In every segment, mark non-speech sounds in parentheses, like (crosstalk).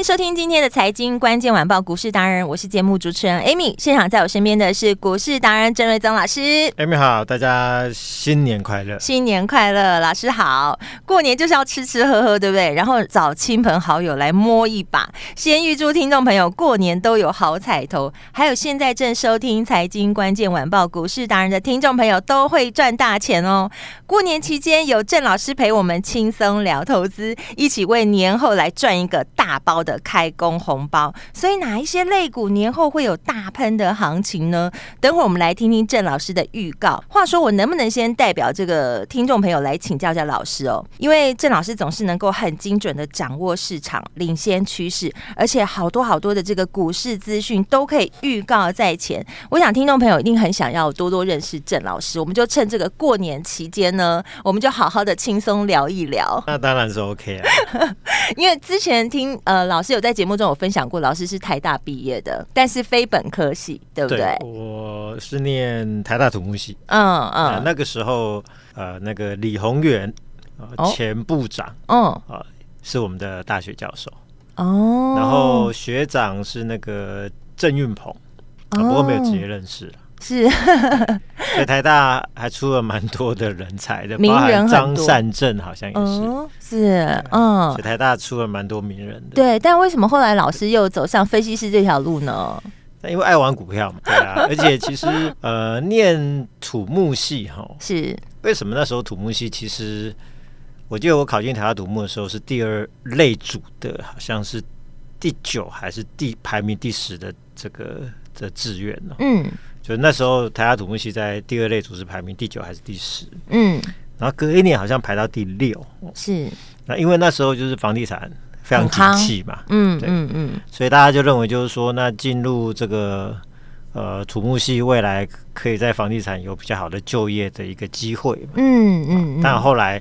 迎收听今天的财经关键晚报股市达人，我是节目主持人 Amy。现场在我身边的是股市达人郑瑞宗老师。Amy 好，大家新年快乐！新年快乐，老师好。过年就是要吃吃喝喝，对不对？然后找亲朋好友来摸一把。先预祝听众朋友过年都有好彩头，还有现在正收听财经关键晚报股市达人的听众朋友都会赚大钱哦。过年期间有郑老师陪我们轻松聊投资，一起为年后来赚一个大包的开工红包，所以哪一些类股年后会有大喷的行情呢？等会儿我们来听听郑老师的预告。话说，我能不能先代表这个听众朋友来请教一下老师哦？因为郑老师总是能够很精准的掌握市场，领先趋势，而且好多好多的这个股市资讯都可以预告在前。我想听众朋友一定很想要多多认识郑老师，我们就趁这个过年期间呢，我们就好好的轻松聊一聊。那当然是 OK 啊，(laughs) 因为之前听呃。老师有在节目中有分享过，老师是台大毕业的，但是非本科系，对不对？对，我是念台大土木系。嗯嗯、呃，那个时候呃，那个李宏源、呃、前部长，嗯、哦、啊、呃，是我们的大学教授。哦，然后学长是那个郑运鹏，不过没有直接认识。是，(laughs) 所以台大还出了蛮多的人才的，名人张善政好像也是，嗯、是，嗯，台大出了蛮多名人的。对，但为什么后来老师又走上分析师这条路呢？那因为爱玩股票嘛，对啊，(laughs) 而且其实呃，念土木系哈，是为什么那时候土木系其实，我记得我考进台大土木的时候是第二类组的，好像是第九还是第排名第十的这个的志愿呢？嗯。就那时候，台大土木系在第二类组是排名第九还是第十？嗯，然后隔一年好像排到第六。是，那因为那时候就是房地产非常景气嘛，嗯，嗯嗯，所以大家就认为就是说，那进入这个呃土木系，未来可以在房地产有比较好的就业的一个机会嘛。嗯嗯，但后来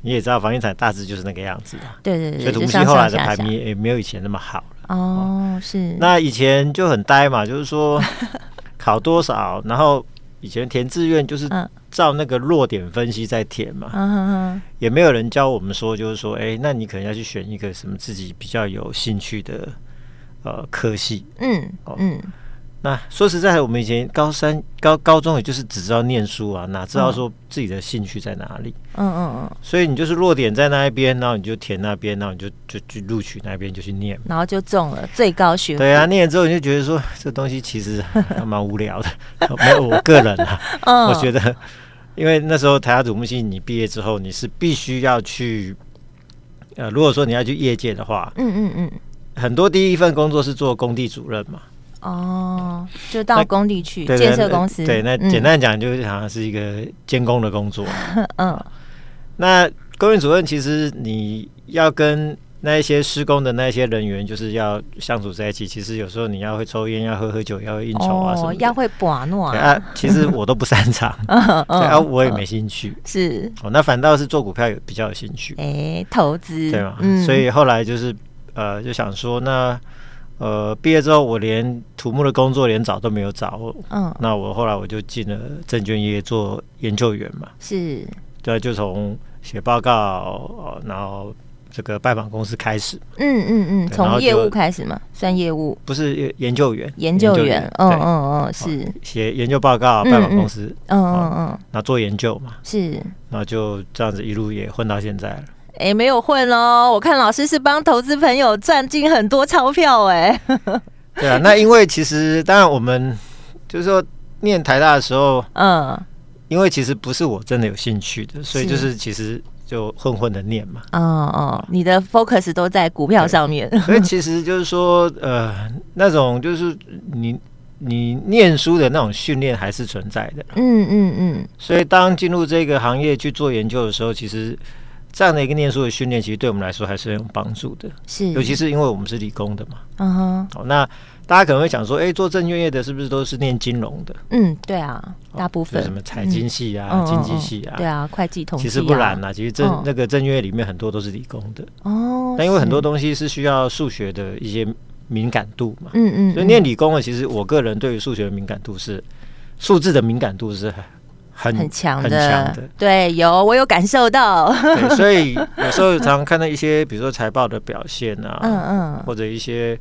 你也知道，房地产大致就是那个样子的。对对对，所以土木系后来的排名也没有以前那么好了。哦，是。那以前就很呆嘛，就是说。(laughs) 考多少？然后以前填志愿就是照那个弱点分析在填嘛，嗯、也没有人教我们说，就是说，哎，那你可能要去选一个什么自己比较有兴趣的呃科系，嗯，哦、嗯。那说实在，我们以前高三、高高中，也就是只知道念书啊，哪知道说自己的兴趣在哪里？嗯嗯嗯。所以你就是弱点在那一边，然后你就填那边，然后你就就去录取那边就去念，然后就中了最高学府。对啊，念了之后你就觉得说这东西其实 (laughs) 还蛮无聊的。(laughs) 没有，我个人啊，(laughs) 我觉得，因为那时候台大土木系，你毕业之后你是必须要去，呃，如果说你要去业界的话，嗯嗯嗯，很多第一份工作是做工地主任嘛。哦，就到工地去建设公司。对，那简单讲就是好像是一个监工的工作。(laughs) 嗯，那工地主任其实你要跟那一些施工的那些人员，就是要相处在一起。其实有时候你要会抽烟，要喝喝酒，要应酬啊什么，要会把诺啊。其实我都不擅长，(laughs) 对啊，我也没兴趣。是哦，那反倒是做股票有比较有兴趣。哎，投资对嘛？所以后来就是呃，就想说那。呃，毕业之后我连土木的工作连找都没有找，嗯，那我后来我就进了证券业做研究员嘛，是，对，就从写报告，呃，然后这个拜访公司开始，嗯嗯嗯，从业务开始嘛，算业务，不是研究员，研究员，嗯嗯嗯，是。写研究报告，拜访公司，嗯嗯嗯，那做研究嘛，是，然后就这样子一路也混到现在了。哎、欸，没有混哦！我看老师是帮投资朋友赚进很多钞票哎。(laughs) 对啊，那因为其实当然我们就是说念台大的时候，嗯，因为其实不是我真的有兴趣的，所以就是其实就混混的念嘛。哦哦，你的 focus 都在股票上面，所以其实就是说，呃，那种就是你你念书的那种训练还是存在的。嗯嗯嗯。所以当进入这个行业去做研究的时候，其实这样的一个念书的训练，其实对我们来说还是很有帮助的。是，尤其是因为我们是理工的嘛。嗯哼。好，那。大家可能会想说，哎、欸，做证券业的是不是都是念金融的？嗯，对啊，大部分、哦、什么财经系啊、嗯、经济系啊，对啊，会计统计、啊。其实不然啦，其实证、嗯、那个证券业里面很多都是理工的哦。但因为很多东西是需要数学的一些敏感度嘛，嗯嗯，所以念理工的，其实我个人对于数学的敏感度是数字的敏感度是很很强的，的。对，有我有感受到。对，(laughs) 所以有时候常常看到一些，比如说财报的表现啊，嗯嗯，或者一些。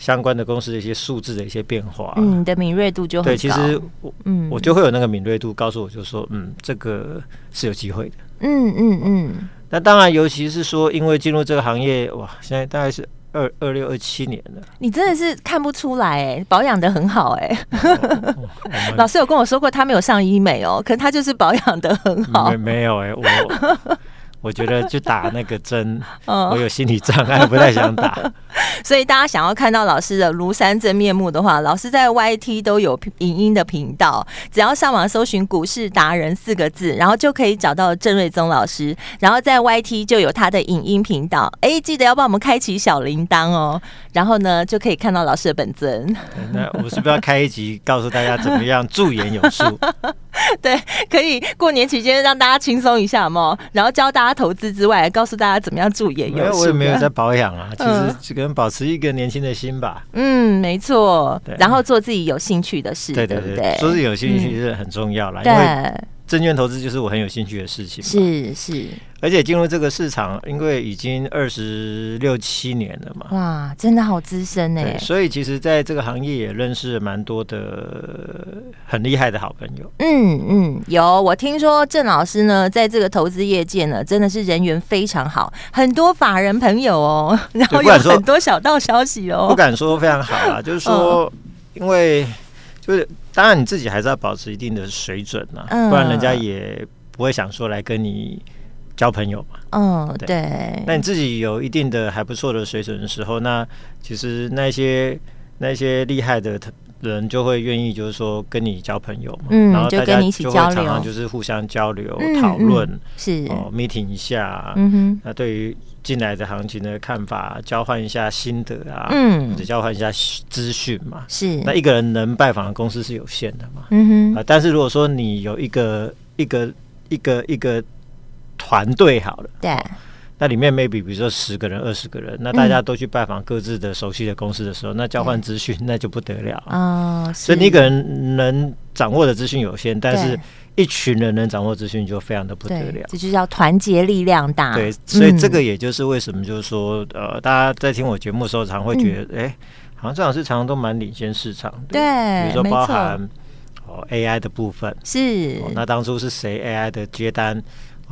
相关的公司的一些数字的一些变化，嗯，你的敏锐度就很高。对，其实我，嗯，我就会有那个敏锐度，告诉我就说，嗯，这个是有机会的。嗯嗯嗯。那当然，尤其是说，因为进入这个行业，哇，现在大概是二二六二七年了。你真的是看不出来，哎，保养得很好，哎。老师有跟我说过，他没有上医美哦，可能他就是保养得很好。没没有哎，我。我觉得去打那个针，(laughs) 我有心理障碍，不太想打。(laughs) 所以大家想要看到老师的庐山真面目的话，老师在 YT 都有影音的频道，只要上网搜寻“股市达人”四个字，然后就可以找到郑瑞宗老师。然后在 YT 就有他的影音频道，哎，记得要帮我们开启小铃铛哦。然后呢，就可以看到老师的本尊。那我是不是要开一集，告诉大家怎么样驻颜有术？(laughs) (laughs) 对，可以过年期间让大家轻松一下嘛，然后教大家投资之外，告诉大家怎么样驻颜有术。没有，我也没有在保养啊，其实只跟保持一个年轻的心吧。嗯，没错。然后做自己有兴趣的事，对对对，对，做自己有兴趣是很重要啦，嗯、因为证券投资就是我很有兴趣的事情。是是。而且进入这个市场，因为已经二十六七年了嘛，哇，真的好资深呢。所以其实在这个行业也认识了蛮多的很厉害的好朋友。嗯嗯，有我听说郑老师呢，在这个投资业界呢，真的是人缘非常好，很多法人朋友哦，然后有很多小道消息哦，不敢说非常好啊，就是说，因为就是当然你自己还是要保持一定的水准呐，不然人家也不会想说来跟你。交朋友嘛，嗯，对。那你自己有一定的还不错的水准的时候，那其实那些那些厉害的人就会愿意，就是说跟你交朋友嘛，嗯，然后大家就会常常就是互相交流讨论，是。哦，meeting 一下，嗯哼，那对于进来的行情的看法，交换一下心得啊，嗯，或者交换一下资讯嘛，是。那一个人能拜访的公司是有限的嘛，嗯哼，啊，但是如果说你有一个一个一个一个。团队好了，对，那里面 maybe 比如说十个人、二十个人，那大家都去拜访各自的熟悉的公司的时候，嗯、那交换资讯那就不得了啊、哦！所以你一个人能掌握的资讯有限，但是一群人能掌握资讯就非常的不得了。这就叫团结力量大。对，所以这个也就是为什么就是说，嗯、呃，大家在听我节目的时候，常会觉得，哎、嗯，好像郑老师常常都蛮领先市场的。对，比如说包含哦 AI 的部分是、哦，那当初是谁 AI 的接单？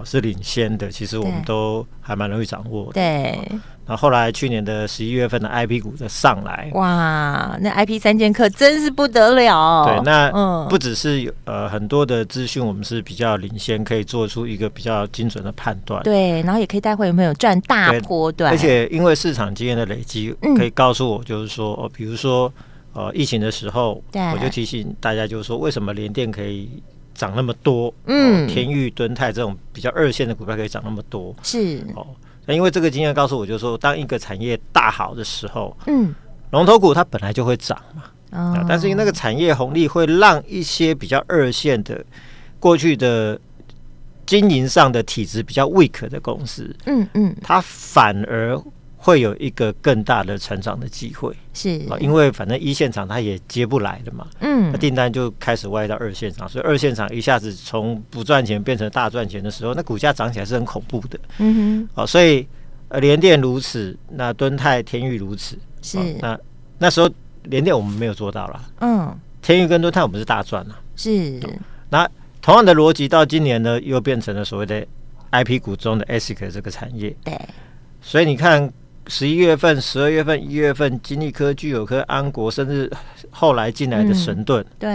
是领先的，其实我们都还蛮容易掌握的。对，然后后来去年的十一月份的 IP 股的上来，哇，那 IP 三剑客真是不得了。对，那不只是有呃很多的资讯，我们是比较领先，可以做出一个比较精准的判断。对，然后也可以带会有没有赚大波段。而且因为市场经验的累积，可以告诉我，就是说，哦，比如说呃疫情的时候，我就提醒大家，就是说为什么联电可以。涨那么多，嗯，天域、敦泰这种比较二线的股票可以涨那么多，是。哦。那因为这个经验告诉我，就是说，当一个产业大好的时候，嗯，龙头股它本来就会涨嘛，哦，但是因为那个产业红利会让一些比较二线的过去的经营上的体质比较 weak 的公司，嗯嗯，它反而。会有一个更大的成长的机会，是。啊，因为反正一线厂它也接不来的嘛，嗯，那订单就开始歪到二线厂，所以二线厂一下子从不赚钱变成大赚钱的时候，那股价涨起来是很恐怖的，嗯哼，所以呃，联电如此，那敦泰、天域如此，是，那那时候联电我们没有做到了，嗯，天域跟敦泰我们是大赚了，是，那同样的逻辑到今年呢，又变成了所谓的 IP 股中的 ASIC 这个产业，对，所以你看。十一月份、十二月份、一月份，金利科、聚友科、安国，甚至后来进来的神盾，嗯、对，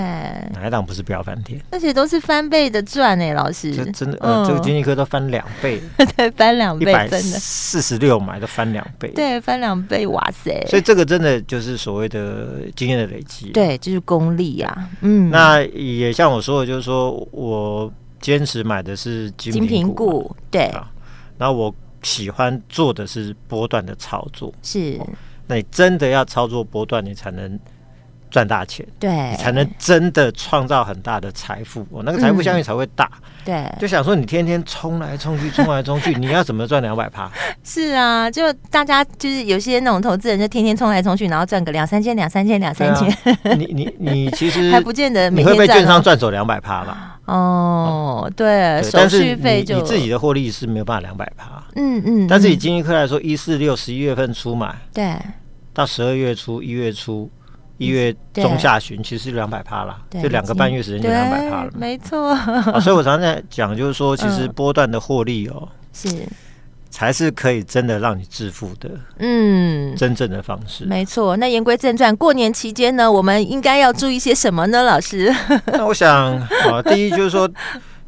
哪一档不是飙翻天？而且都是翻倍的赚哎，老师，这真的，呃，嗯、这个金利科都翻两倍，(laughs) 对，翻两倍，真的，四十六买都翻两倍，对，翻两倍，哇塞！所以这个真的就是所谓的经验的累积，对，就是功力啊，嗯，那也像我说的，就是说我坚持买的是精品股，对，然后我。喜欢做的是波段的操作，是，那你真的要操作波段，你才能赚大钱，对，你才能真的创造很大的财富，哦，那个财富相应才会大，嗯、对。就想说你天天冲来冲去，冲来冲去，(laughs) 你要怎么赚两百趴？是啊，就大家就是有些那种投资人，就天天冲来冲去，然后赚个两三千、两三千、两三千。啊、你你你其实 (laughs) 还不见得每天你会被券商赚走两百趴吧？哦，对，手续费就你自己的获利是没有办法两百趴，嗯嗯。但是以金丽科来说，一四六十一月份出买，对，到十二月初、一月初、一月中下旬，其实是两百趴了，就两个半月时间就两百趴了，没错。所以我常常在讲，就是说，其实 (laughs) 波段的获利哦，是。才是可以真的让你致富的，嗯，真正的方式。没错。那言归正传，过年期间呢，我们应该要注意些什么呢？老师？(laughs) 那我想啊，第一就是说，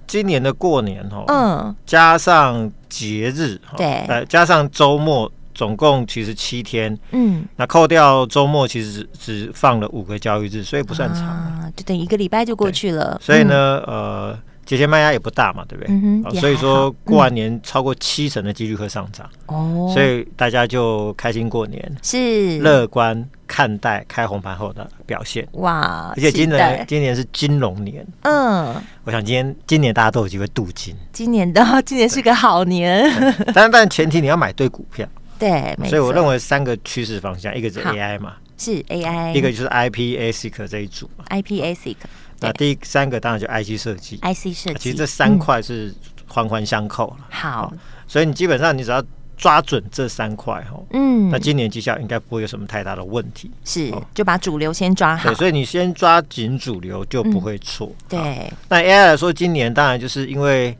今年的过年哦，嗯，加上节日，对，呃，加上周末，总共其实七天，嗯，那扣掉周末，其实只只放了五个交易日，所以不算长，啊，就等于一个礼拜就过去了。所以呢，呃。节前卖压也不大嘛，对不对？嗯、所以说过完年超过七成的几率会上涨。哦，所以大家就开心过年，是。乐观看待开红盘后的表现。哇！而且今年今年是金龙年，嗯，我想今天今年大家都有机会镀金，今年的 (laughs) 今年是个好年，但但前提你要买对股票，对，所以我认为三个趋势方向，一个是 AI 嘛，是 AI，一个就是 IP ASIC 这一组嘛，IP ASIC。那第三个当然就 IC 设计，IC 设计，其实这三块是环环相扣了。好，所以你基本上你只要抓准这三块哈，嗯，那今年绩效应该不会有什么太大的问题。是，就把主流先抓好。对，所以你先抓紧主流就不会错。对。那 AI 来说，今年当然就是因为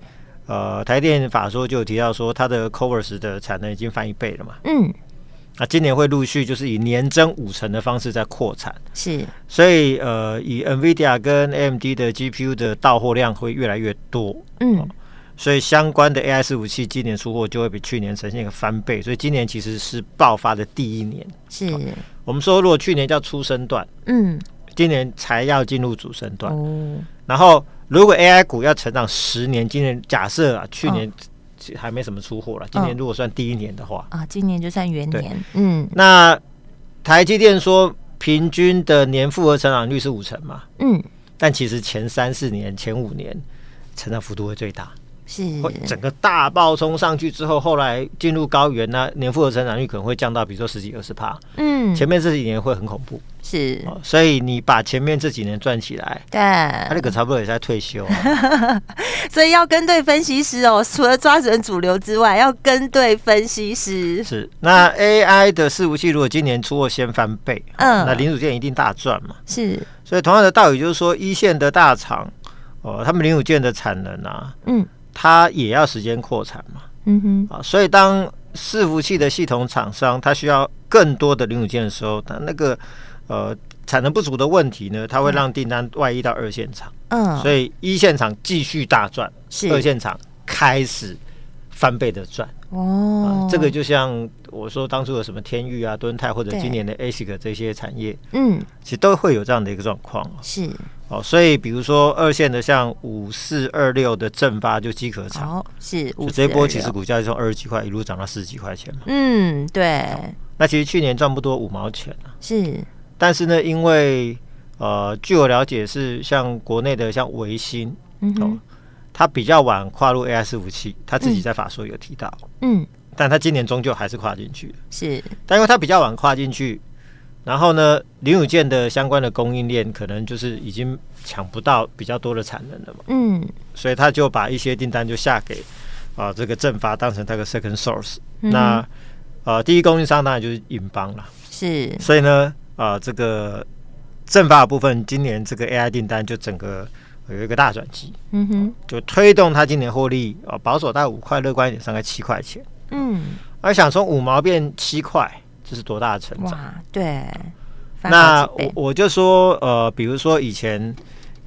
呃，台电法说就有提到说，它的 covers 的产能已经翻一倍了嘛。嗯。那今年会陆续就是以年增五成的方式在扩产，是，所以呃，以 NVIDIA 跟 AMD 的 GPU 的到货量会越来越多，嗯、哦，所以相关的 AI 伺服器今年出货就会比去年呈现一个翻倍，所以今年其实是爆发的第一年。是，哦、我们说如果去年叫初生段，嗯，今年才要进入主升段，哦，然后如果 AI 股要成长十年，今年假设啊，去年、哦。还没什么出货了。今年如果算第一年的话，啊，今年就算元年。嗯，那台积电说平均的年复合成长率是五成嘛？嗯，但其实前三四年、前五年成长幅度会最大。是，整个大暴冲上去之后，后来进入高原呢，年复合成长率可能会降到，比如说十几二十趴。嗯，前面这几年会很恐怖。是，所以你把前面这几年赚起来，对，他那个差不多也在退休。(laughs) 所以要跟对分析师哦，(laughs) 除了抓准主流之外，要跟对分析师。是，那 AI 的伺服器如果今年出货先翻倍，嗯，那零组件一定大赚嘛。是，所以同样的道理就是说，一线的大厂哦，他们零组件的产能啊，嗯。它也要时间扩产嘛，嗯哼，啊，所以当伺服器的系统厂商它需要更多的零组件的时候，它那个呃产能不足的问题呢，它会让订单外溢到二线厂，嗯，所以一线厂继续大赚，是。二线厂开始翻倍的赚，哦、啊，这个就像我说当初有什么天域啊、敦泰或者今年的 ASIC 这些产业，嗯，其实都会有这样的一个状况，是。哦，所以比如说二线的像五四二六的正发就机壳厂，哦，是，就这一波其实股价就从二十几块一路涨到四十几块钱嘛。嗯，对。那其实去年赚不多五毛钱啊。是。但是呢，因为呃，据我了解是像国内的像维新，嗯，哦，他比较晚跨入 AI 伺服器，他自己在法说有提到，嗯，但他今年终究还是跨进去了。是。但因为他比较晚跨进去。然后呢，零组件的相关的供应链可能就是已经抢不到比较多的产能了嘛，嗯，所以他就把一些订单就下给啊这个正发当成他的 second source，嗯、那呃第一供应商当然就是银邦了，是，所以呢啊这个正发的部分今年这个 AI 订单就整个有一个大转机，嗯哼，就推动他今年获利啊保守大概五块，乐观一点上个七块钱，嗯。而想从五毛变七块，这是多大的成长？哇，对。那我我就说，呃，比如说以前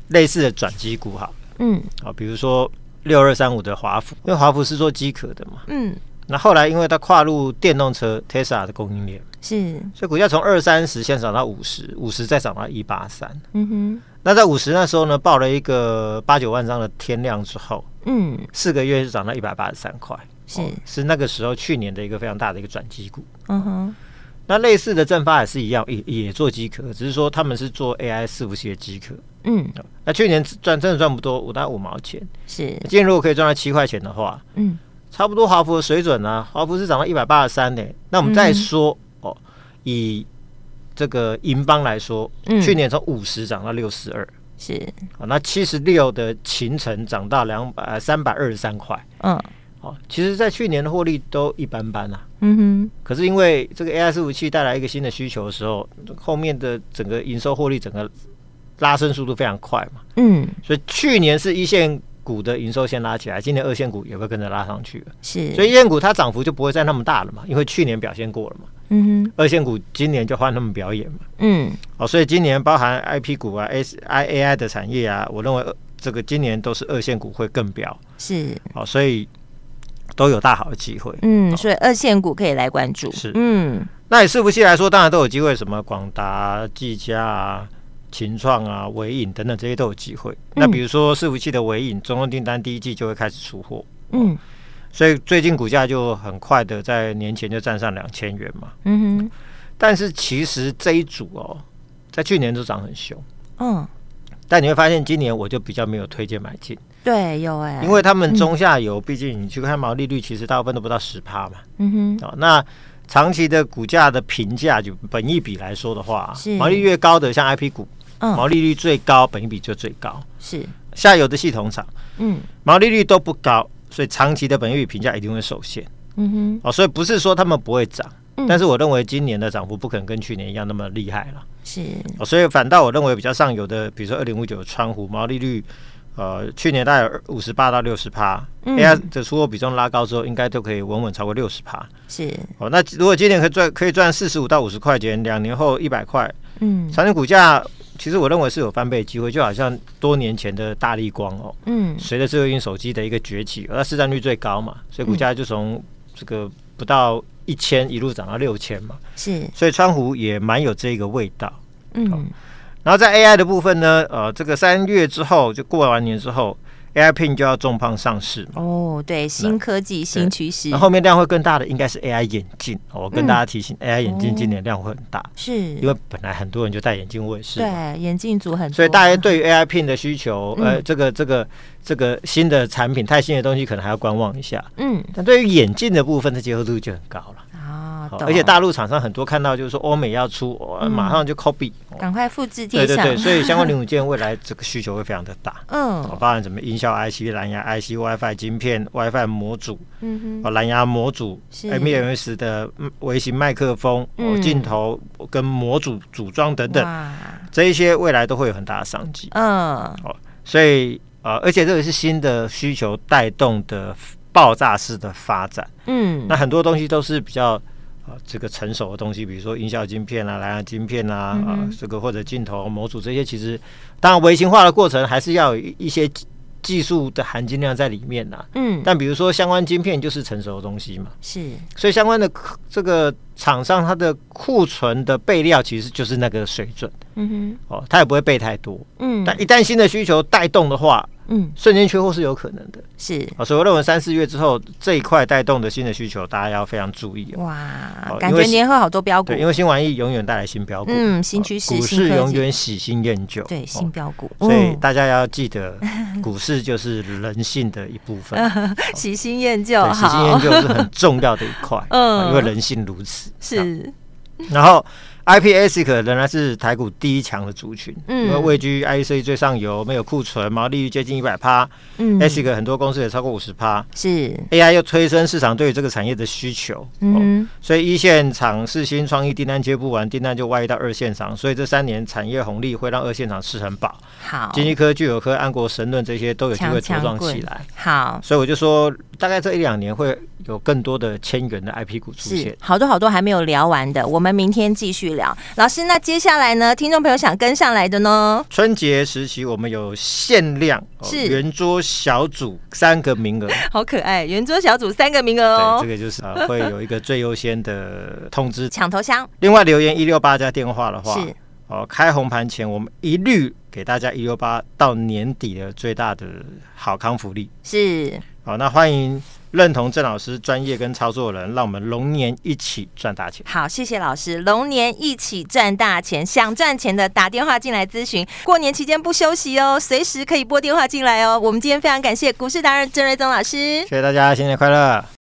类似的转机股哈，嗯，啊，比如说六二三五的华孚，因为华孚是做机壳的嘛，嗯，那后来因为它跨入电动车 Tesla 的供应链，是，所以股价从二三十先涨到五十，五十再涨到一八三，嗯哼，那在五十那时候呢，报了一个八九万张的天量之后，嗯，四个月就涨到一百八十三块，是、哦，是那个时候去年的一个非常大的一个转机股，嗯哼。那类似的正发也是一样，也也做机壳，只是说他们是做 AI 伺服器的机壳。嗯，那去年赚真的赚不多，五到五毛钱。是，今天如果可以赚到七块钱的话，嗯，差不多华孚的水准啊，华孚是涨到一百八十三呢。那我们再说、嗯、哦，以这个银邦来说，嗯、去年从五十涨到六十二，是啊，那七十六的勤诚涨到两百三百二十三块，嗯。哦，其实，在去年的获利都一般般啊。嗯哼。可是因为这个 AI 伺服器带来一个新的需求的时候，后面的整个营收获利整个拉升速度非常快嘛。嗯。所以去年是一线股的营收先拉起来，今年二线股也会跟着拉上去了。是。所以一线股它涨幅就不会再那么大了嘛，因为去年表现过了嘛。嗯哼。二线股今年就换他们表演嘛。嗯。哦，所以今年包含 IP 股啊、S I A I 的产业啊，我认为这个今年都是二线股会更飙。是。哦，所以。都有大好的机会，嗯，所以二线股可以来关注，是，嗯，那以伺服器来说，当然都有机会，什么广达、技嘉啊、群创啊、伟影等等这些都有机会。嗯、那比如说伺服器的伟影，中央订单第一季就会开始出货，嗯，所以最近股价就很快的在年前就站上两千元嘛，嗯哼，但是其实这一组哦，在去年都涨很凶，嗯，但你会发现今年我就比较没有推荐买进。对，有哎、欸，因为他们中下游，毕竟你去看毛利率，其实大部分都不到十帕嘛。嗯哼，哦，那长期的股价的评价，就本益比来说的话，是毛利越高的，像 IP 股，嗯，毛利率最高，本益比就最高。是下游的系统厂，嗯，毛利率都不高，所以长期的本益比评价一定会受限。嗯哼，哦，所以不是说他们不会涨，嗯、但是我认为今年的涨幅不可能跟去年一样那么厉害了。是哦，所以反倒我认为比较上游的，比如说二零五九的川湖，毛利率。呃，去年大概五十八到六十趴，AI 的出货比重拉高之后，应该都可以稳稳超过六十趴。是。哦，那如果今年可以赚，可以赚四十五到五十块钱，两年后一百块，嗯，长期股价其实我认为是有翻倍机会，就好像多年前的大力光哦，嗯，随着智慧型手机的一个崛起，而它市占率最高嘛，所以股价就从这个不到一千一路涨到六千嘛，是，所以川湖也蛮有这个味道，嗯。哦然后在 AI 的部分呢，呃，这个三月之后就过完年之后，AI Pin 就要重磅上市。哦，对，新科技、新趋势。那后面量会更大的应该是 AI 眼镜。我跟大家提醒，AI 眼镜今年量会很大，是因为本来很多人就戴眼镜，我也是。对，眼镜组很多。所以大家对于 AI Pin 的需求，呃，这个这个这个新的产品，太新的东西可能还要观望一下。嗯，但对于眼镜的部分，它结合度就很高了。而且大陆厂商很多看到就是说欧美要出，马上就 copy，赶快复制贴上。对对对，所以相关零组件 (laughs) 未来这个需求会非常的大。嗯，包含什么音效 IC、蓝牙 IC、WiFi 晶片、WiFi 模组，嗯哼，蓝牙模组，MMS 的微型麦克风、镜头跟模组组装等等，这一些未来都会有很大的商机。嗯，哦，所以呃，而且这个是新的需求带动的爆炸式的发展。嗯，那很多东西都是比较。啊，这个成熟的东西，比如说音效晶片啊、蓝牙晶片啊，嗯、啊，这个或者镜头模组这些，其实当然微型化的过程还是要有一些技术的含金量在里面呐、啊。嗯，但比如说相关晶片就是成熟的东西嘛，是，所以相关的这个厂商它的库存的备料其实就是那个水准。嗯哼，哦，它也不会备太多。嗯，但一旦新的需求带动的话。嗯，瞬间缺货是有可能的，是。啊，所以我认为三四月之后这一块带动的新的需求，大家要非常注意。哇，感觉年后好多标股，对，因为新玩意永远带来新标股，嗯，新趋势，股市永远喜新厌旧，对，新标股，所以大家要记得，(laughs) 股市就是人性的一部分，(laughs) 喜新厌旧，喜新厌旧是很重要的一块，(laughs) 嗯，因为人性如此，是，然后。IPASIC 仍然是台股第一强的族群，嗯，因为位居 IC 最上游，没有库存，毛利率接近一百趴，嗯，ASIC 很多公司也超过五十趴，是。AI 又推升市场对于这个产业的需求，嗯、哦，所以一线厂是新创意订单接不完，订单就外移到二线厂，所以这三年产业红利会让二线厂吃很饱，好，金济科、聚友科、安国、神论这些都有机会茁壮起来，好，所以我就说大概这一两年会有更多的千元的 IP 股出现，好多好多还没有聊完的，我们明天继续聊。老师，那接下来呢？听众朋友想跟上来的呢？春节时期我们有限量，是圆桌小组三个名额，(laughs) 好可爱，圆桌小组三个名额哦。对，这个就是呃会有一个最优先的通知 (laughs) 抢头香。另外留言一六八加电话的话，是哦，开红盘前我们一律给大家一六八到年底的最大的好康福利。是好，那欢迎。认同郑老师专业跟操作的人，让我们龙年一起赚大钱。好，谢谢老师。龙年一起赚大钱，想赚钱的打电话进来咨询。过年期间不休息哦，随时可以拨电话进来哦。我们今天非常感谢股市达人郑瑞宗老师，谢谢大家，新年快乐。